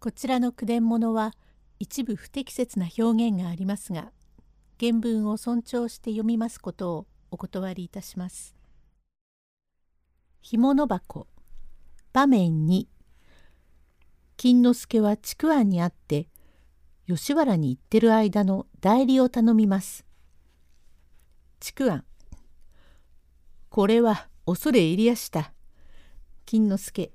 こちらの句伝物は一部不適切な表現がありますが原文を尊重して読みますことをお断りいたします。干物箱場面2金之助は筑安にあって吉原に行ってる間の代理を頼みます。筑安これは恐れ入りやした。金之助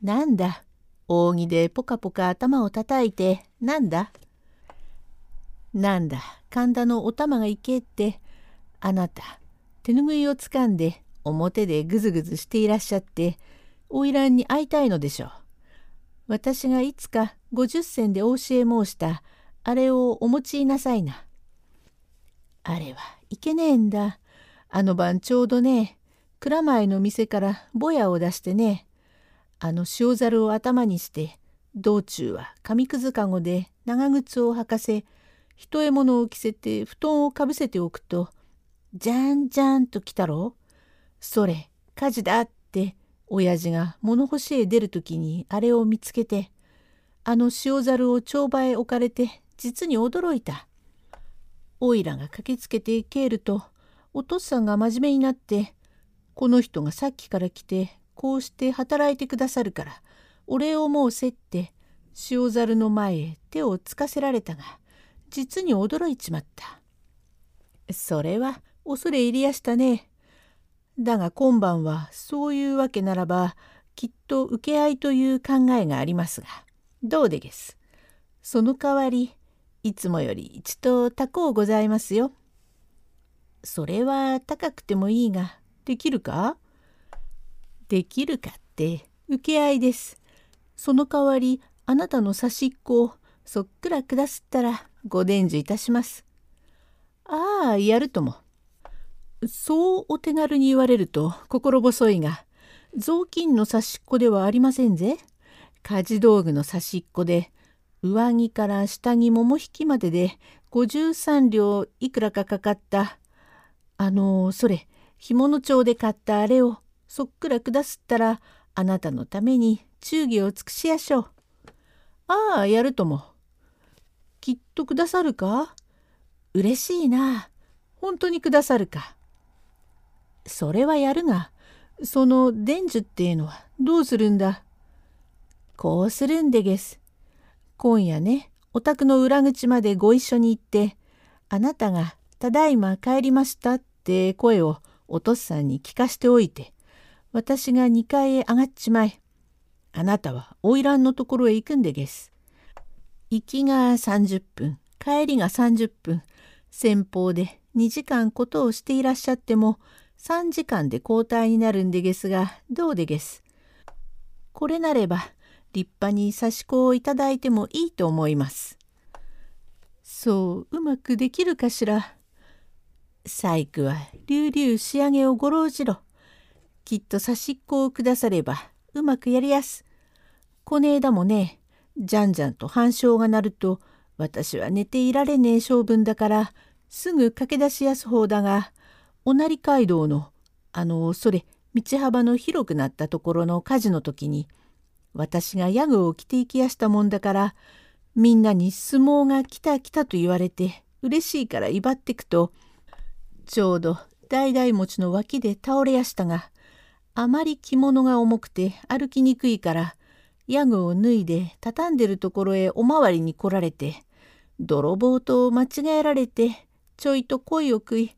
なんだ扇でポカポカ頭をたたいてなんだ?なんだ?神田のお玉がいけってあなた手ぬぐいをつかんで表でぐずぐずしていらっしゃって花魁に会いたいのでしょう。私がいつか50銭でお教え申したあれをお持ちなさいな。あれはいけねえんだ。あの晩ちょうどね蔵前の店からぼやを出してねあの塩猿を頭にして道中は紙くずかごで長靴を履かせ一獲物を着せて布団をかぶせておくとじゃんじゃんと来たろそれ火事だって親父が物干しへ出る時にあれを見つけてあの塩猿を帳場へ置かれて実に驚いた。おいらが駆けつけて帰るとお父さんが真面目になってこの人がさっきから来てこうして働いてくださるからお礼を申せって塩猿の前へ手をつかせられたが実に驚いちまった。それは恐れ入りやしたね。だが今晩はそういうわけならばきっと受け合いという考えがありますがどうでげす。その代わりいつもより一と高うございますよ。それは高くてもいいができるか？できるかって受け合いです。その代わりあなたの差しっこをそっくら下すったらご伝授いたします。ああやるとも。そうお手軽に言われると心細いが雑巾の差しっこではありませんぜ。家事道具の差しっこで上着から下着桃引きまでで53両いくらかかかったあのそれ干物町で買ったあれをそっくら下すったらあなたのために忠義を尽くしやしょう。ああやるとも。きっとくださるか？嬉しいな。本当にくださるか？それはやるがその伝授っていうのはどうするんだ？こうするんでげす。今夜ねお宅の裏口までご一緒に行ってあなたが「ただいま帰りました」って声をお父さんに聞かしておいて私が2階へ上がっちまえ。あなたは花魁のところへ行くんでげす。行きが30分帰りが30分先方で2時間ことをしていらっしゃっても3時間で交代になるんでげすがどうでげす。これなれば立派に差し子をいただいてもいいと思います。そううまくできるかしら。細工は隆々仕上げをごろじろ。きっと差しっこをくださればうまくやりやす。こねえだもねじゃんじゃんと半鐘が鳴ると私は寝ていられねえ性分だからすぐ駆け出しやす方だがおなり街道のあのそれ道幅の広くなったところの火事の時に私がヤグを着て行きやしたもんだからみんなに相撲が来た来たと言われて嬉しいから威張ってくとちょうど代々餅の脇で倒れやしたがあまり着物が重くて歩きにくいからヤグを脱いで畳んでるところへおまわりに来られて泥棒と間違えられてちょいと声を食い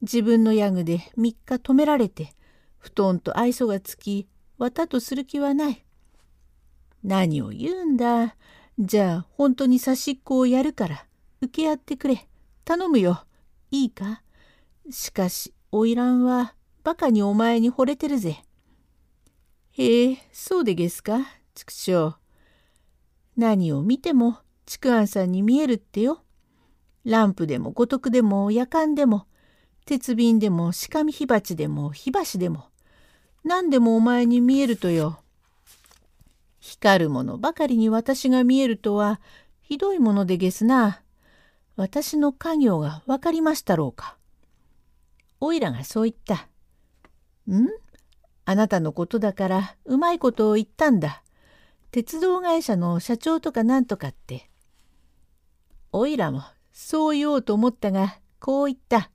自分のヤグで3日止められて布団と愛想がつき綿とする気はない。何を言うんだ。じゃあ本当に差しっこをやるから受け合ってくれ。頼むよ。いいかしかし花魁はバカにお前に惚れてるぜ。へえ、そうでげすか、畜生。何を見ても、畜庵さんに見えるってよ。ランプでも五徳でも夜間でも、鉄瓶でも鹿見火鉢でも火箸でも、何でもお前に見えるとよ。光るものばかりに私が見えるとは、ひどいものでげすな。私の家業が分かりましたろうか。おいらがそう言った。ん？あなたのことだからうまいことを言ったんだ。鉄道会社の社長とかなんとかって。おいらもそう言おうと思ったが、こう言った。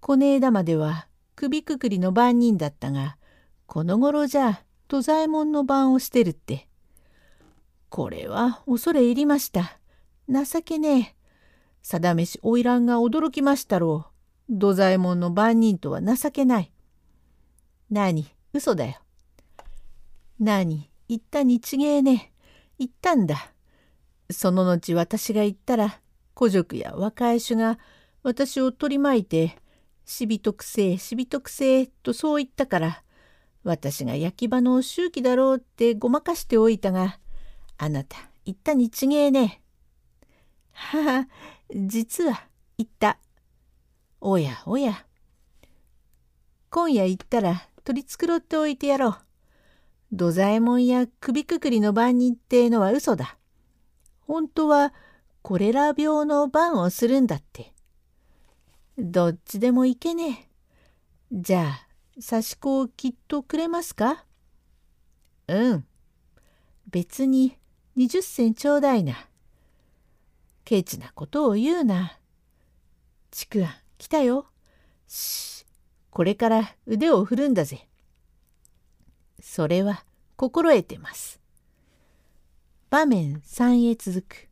こねえだまでは首くくりの番人だったが、この頃じゃ土左衛門の番をしてるって。これは恐れ入りました。情けねえ。定めし花魁が驚きましたろう。土左衛門の番人とは情けない。何、嘘だよ。何、言ったにちげえね。言ったんだ。その後私が言ったら、古塾や若い衆が私を取り巻いて、しびとくせえ、しびとくせえ、とそう言ったから、私が焼き場の周期だろうってごまかしておいたが、あなた、言ったにちげえね。はは、実は、言った。おやおや。今夜行ったら取り繕っておいてやろう。土左衛門や首くくりの番人ってのは嘘だ。本当はコレラ病の番をするんだって。どっちでもいけねえ。じゃあ、刺し子をきっとくれますか？うん。別に20銭ちょうだいな。ケチなことを言うな。ちくわ、来たよ。し、これから腕を振るんだぜ。それは心得てます。場面3へ続く。